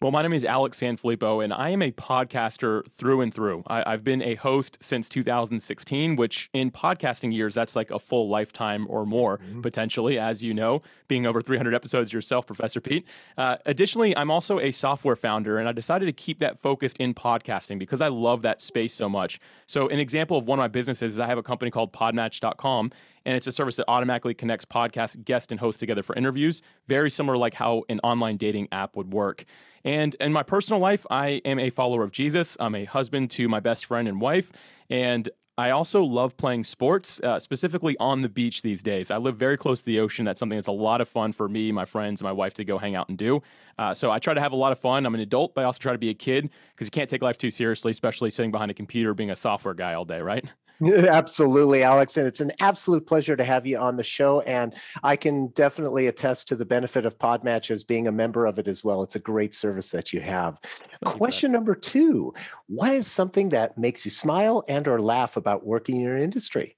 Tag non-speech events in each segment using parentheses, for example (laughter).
Well, my name is Alex Sanfilippo, and I am a podcaster through and through. I, have been a host since 2016, which in podcasting years, that's like a full lifetime or more, mm-hmm. potentially, as you know, being over 300 episodes yourself, Professor Pete. Uh, additionally, I'm also a software founder, and I decided to keep that focused in podcasting because I love that space so much. So, an example of one of my businesses is I have a company called podmatch.com, and it's a service that automatically connects podcast guest and host together for interviews, very similar like how an online dating app would work. And in my personal life, I am a follower of Jesus. I'm a husband to my best friend and wife. And I also love playing sports, uh, specifically on the beach these days. I live very close to the ocean. That's something that's a lot of fun for me, my friends, and my wife to go hang out and do. Uh, so I try to have a lot of fun. I'm an adult, but I also try to be a kid because you can't take life too seriously, especially sitting behind a computer being a software guy all day, right? (laughs) (laughs) Absolutely, Alex. And it's an absolute pleasure to have you on the show. And I can definitely attest to the benefit of Podmatch as being a member of it as well. It's a great service that you have. Thank Question you number two What is something that makes you smile and or laugh about working in your industry?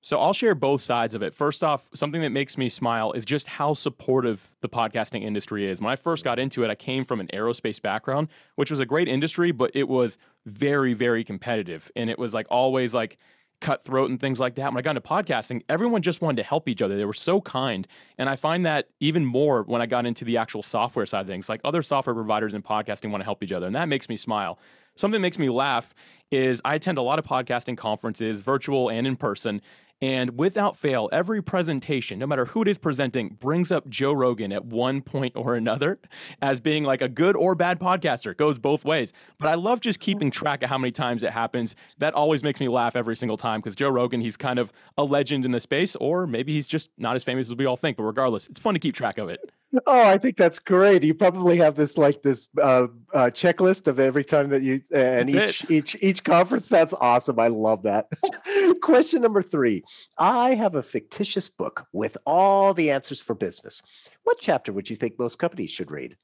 So I'll share both sides of it. First off, something that makes me smile is just how supportive the podcasting industry is. When I first got into it, I came from an aerospace background, which was a great industry, but it was very, very competitive. And it was like always like cutthroat and things like that. When I got into podcasting, everyone just wanted to help each other. They were so kind. And I find that even more when I got into the actual software side of things. Like other software providers in podcasting want to help each other. And that makes me smile. Something that makes me laugh is I attend a lot of podcasting conferences, virtual and in person, and without fail, every presentation, no matter who it is presenting, brings up Joe Rogan at one point or another as being like a good or bad podcaster. It goes both ways. But I love just keeping track of how many times it happens. That always makes me laugh every single time because Joe Rogan, he's kind of a legend in the space, or maybe he's just not as famous as we all think. But regardless, it's fun to keep track of it. Oh, I think that's great. You probably have this like this uh, uh, checklist of every time that you uh, and each it. each each conference. That's awesome. I love that. (laughs) Question number three: I have a fictitious book with all the answers for business. What chapter would you think most companies should read?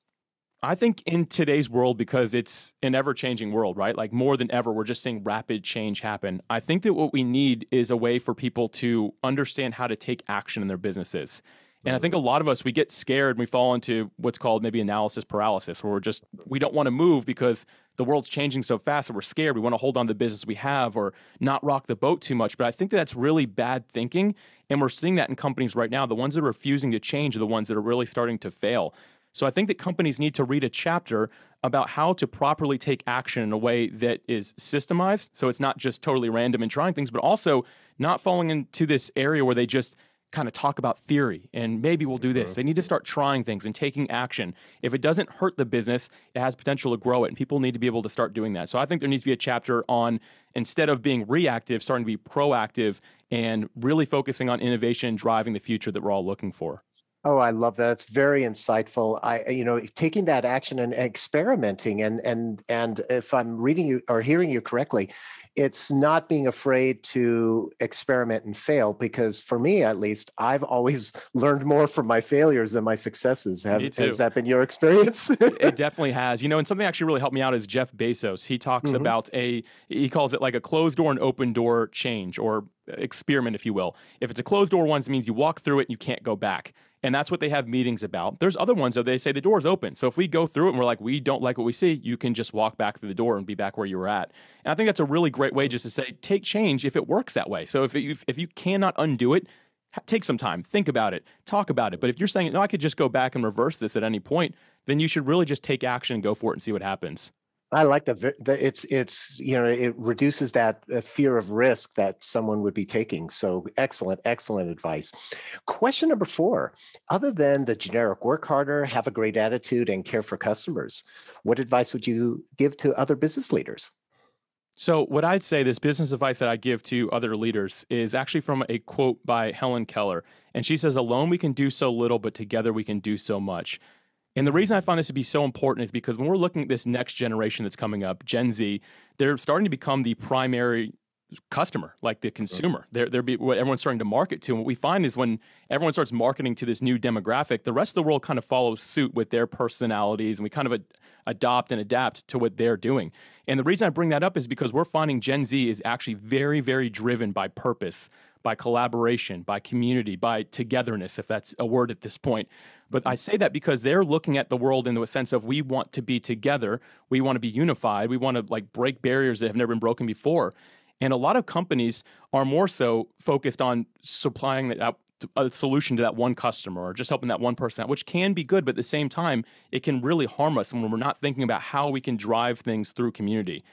I think in today's world, because it's an ever changing world, right? Like more than ever, we're just seeing rapid change happen. I think that what we need is a way for people to understand how to take action in their businesses. And I think a lot of us we get scared and we fall into what's called maybe analysis paralysis, where we're just we don't want to move because the world's changing so fast that we're scared. We want to hold on to the business we have or not rock the boat too much. But I think that that's really bad thinking, and we're seeing that in companies right now. The ones that are refusing to change are the ones that are really starting to fail. So I think that companies need to read a chapter about how to properly take action in a way that is systemized. So it's not just totally random and trying things, but also not falling into this area where they just kind of talk about theory and maybe we'll do this. Mm-hmm. They need to start trying things and taking action. If it doesn't hurt the business, it has potential to grow it, and people need to be able to start doing that. So I think there needs to be a chapter on instead of being reactive, starting to be proactive and really focusing on innovation driving the future that we're all looking for. Oh, I love that. It's very insightful. I, you know, taking that action and experimenting, and and and if I'm reading you or hearing you correctly, it's not being afraid to experiment and fail because for me at least i've always (laughs) learned more from my failures than my successes. Have has that been your experience? It (laughs) definitely has. You know and something actually really helped me out is jeff bezos. He talks mm-hmm. about a he calls it like a closed door and open door change or experiment if you will. If it's a closed door one it means you walk through it and you can't go back and that's what they have meetings about. There's other ones though they say the door's open. So if we go through it and we're like we don't like what we see, you can just walk back through the door and be back where you were at. And I think that's a really great way just to say take change if it works that way. So if you, if you cannot undo it, take some time, think about it, talk about it. But if you're saying no, I could just go back and reverse this at any point, then you should really just take action and go for it and see what happens. I like the, the it's it's you know it reduces that uh, fear of risk that someone would be taking. So excellent, excellent advice. Question number four: Other than the generic work harder, have a great attitude, and care for customers, what advice would you give to other business leaders? So, what I'd say, this business advice that I give to other leaders is actually from a quote by Helen Keller. And she says, Alone we can do so little, but together we can do so much. And the reason I find this to be so important is because when we're looking at this next generation that's coming up, Gen Z, they're starting to become the primary customer, like the consumer. They're, they're be, what everyone's starting to market to. And what we find is when everyone starts marketing to this new demographic, the rest of the world kind of follows suit with their personalities, and we kind of ad- adopt and adapt to what they're doing. And the reason I bring that up is because we're finding Gen Z is actually very, very driven by purpose, by collaboration, by community, by togetherness, if that's a word at this point. But I say that because they're looking at the world in the sense of we want to be together, we want to be unified, we want to like break barriers that have never been broken before. And a lot of companies are more so focused on supplying that a solution to that one customer or just helping that one person out, which can be good, but at the same time, it can really harm us when we're not thinking about how we can drive things through community.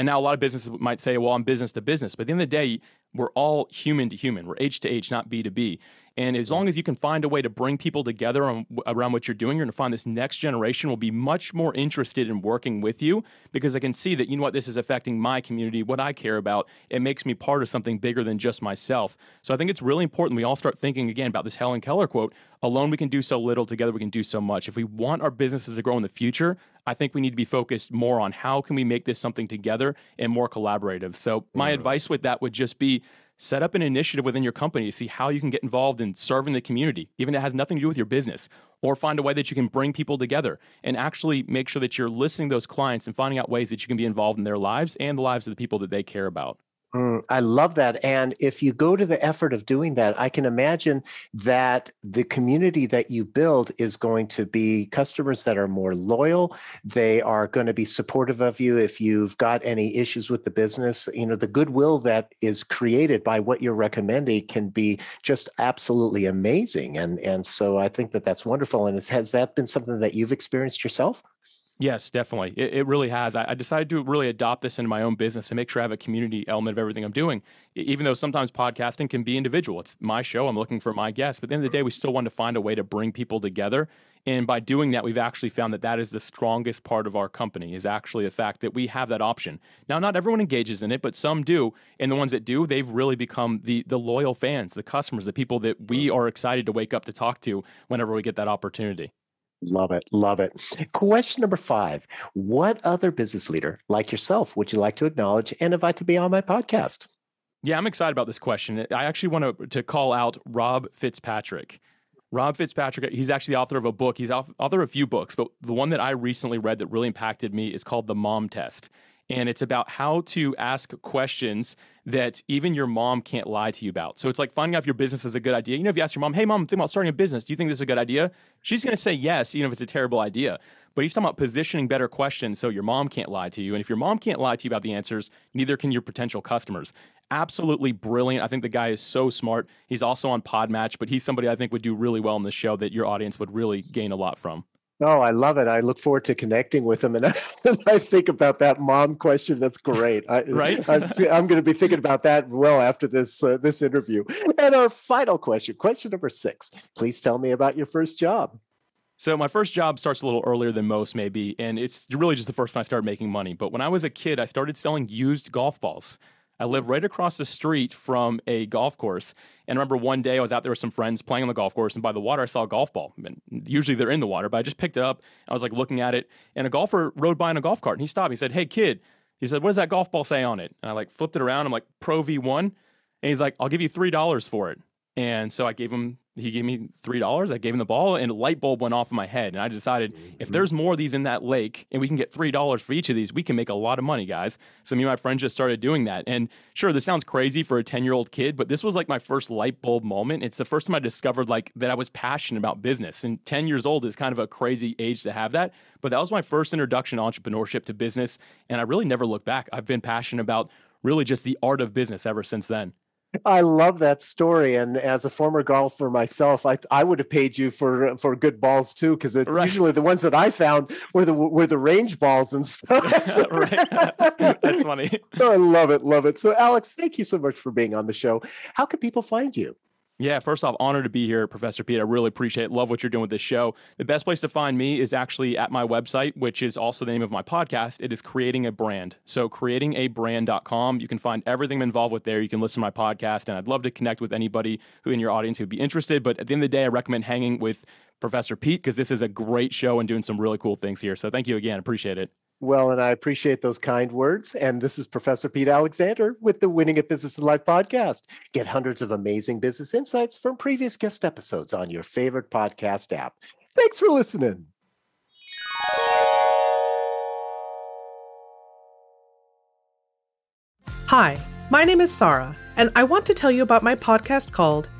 And now a lot of businesses might say, well, I'm business to business. But at the end of the day, we're all human to human. We're H to H, not B to B. And as long as you can find a way to bring people together on, around what you're doing, you're going to find this next generation will be much more interested in working with you because I can see that, you know what, this is affecting my community, what I care about. It makes me part of something bigger than just myself. So I think it's really important we all start thinking again about this Helen Keller quote alone we can do so little, together we can do so much. If we want our businesses to grow in the future, I think we need to be focused more on how can we make this something together and more collaborative. So my mm. advice with that would just be set up an initiative within your company to see how you can get involved in serving the community, even if it has nothing to do with your business, or find a way that you can bring people together and actually make sure that you're listening to those clients and finding out ways that you can be involved in their lives and the lives of the people that they care about. Mm, I love that. And if you go to the effort of doing that, I can imagine that the community that you build is going to be customers that are more loyal. They are going to be supportive of you if you've got any issues with the business. You know, the goodwill that is created by what you're recommending can be just absolutely amazing. And, and so I think that that's wonderful. And has that been something that you've experienced yourself? Yes, definitely. It, it really has. I, I, decided to really adopt this into my own business and make sure I have a community element of everything I'm doing. Even though sometimes podcasting can be individual, it's my show. I'm looking for my guests. But at the end of the day, we still want to find a way to bring people together. And by doing that, we've actually found that that is the strongest part of our company is actually the fact that we have that option. Now, not everyone engages in it, but some do. And the ones that do, they've really become the the loyal fans, the customers, the people that we are excited to wake up to talk to whenever we get that opportunity. Love it. Love it. Question number five What other business leader like yourself would you like to acknowledge and invite to be on my podcast? Yeah, I'm excited about this question. I actually want to, to call out Rob Fitzpatrick. Rob Fitzpatrick, he's actually the author of a book. He's author of a few books, but the one that I recently read that really impacted me is called The Mom Test and it's about how to ask questions that even your mom can't lie to you about. So it's like finding out if your business is a good idea. You know, if you ask your mom, "Hey, mom, I'm thinking about starting a business. Do you think this is a good idea?" She's going to say yes, even if it's a terrible idea. But he's talking about positioning better questions so your mom can't lie to you. And if your mom can't lie to you about the answers, neither can your potential customers. Absolutely brilliant. I think the guy is so smart. He's also on Podmatch, but he's somebody I think would do really well in the show that your audience would really gain a lot from. Oh, I love it. I look forward to connecting with him. And (laughs) I think about that mom question. That's great. I, right. (laughs) I'm, I'm, going to be thinking about that well after this uh, this interview. And our final question, question number six. Please tell me about your first job. So my first job starts a little earlier than most, maybe, and it's really just the first time I started making money. But when I was a kid, I started selling used golf balls. I live right across the street from a golf course. And I remember one day I was out there with some friends playing on the golf course, and by the water I saw a golf ball. And usually they're in the water, but I just picked it up. I was like looking at it, and a golfer rode by in a golf cart, and he stopped. He said, "Hey kid," he said, "What does that golf ball say on it?" And I like flipped it around. I'm like, "Pro V1," and he's like, "I'll give you three dollars for it." And so I gave him he gave me three dollars. I gave him the ball, and a light bulb went off in my head. And I decided mm-hmm. if there's more of these in that lake, and we can get three dollars for each of these, we can make a lot of money, guys. So me and my friends just started doing that. And sure, this sounds crazy for a ten year old kid, but this was like my first light bulb moment. It's the first time I discovered like that I was passionate about business. And ten years old is kind of a crazy age to have that. But that was my first introduction to entrepreneurship to business, and I really never looked back. I've been passionate about really just the art of business ever since then. I love that story, and as a former golfer myself, I I would have paid you for for good balls too, because right. usually the ones that I found were the were the range balls and (laughs) stuff. (laughs) That's funny. (laughs) I love it, love it. So, Alex, thank you so much for being on the show. How can people find you? Yeah, first off, honored to be here, Professor Pete. I really appreciate it. Love what you're doing with this show. The best place to find me is actually at my website, which is also the name of my podcast. It is Creating a Brand. So, creatingabrand.com. You can find everything I'm involved with there. You can listen to my podcast, and I'd love to connect with anybody who in your audience who would be interested. But at the end of the day, I recommend hanging with Professor Pete because this is a great show and doing some really cool things here. So, thank you again. Appreciate it. Well, and I appreciate those kind words. And this is Professor Pete Alexander with the Winning at Business and Life podcast. Get hundreds of amazing business insights from previous guest episodes on your favorite podcast app. Thanks for listening. Hi, my name is Sarah, and I want to tell you about my podcast called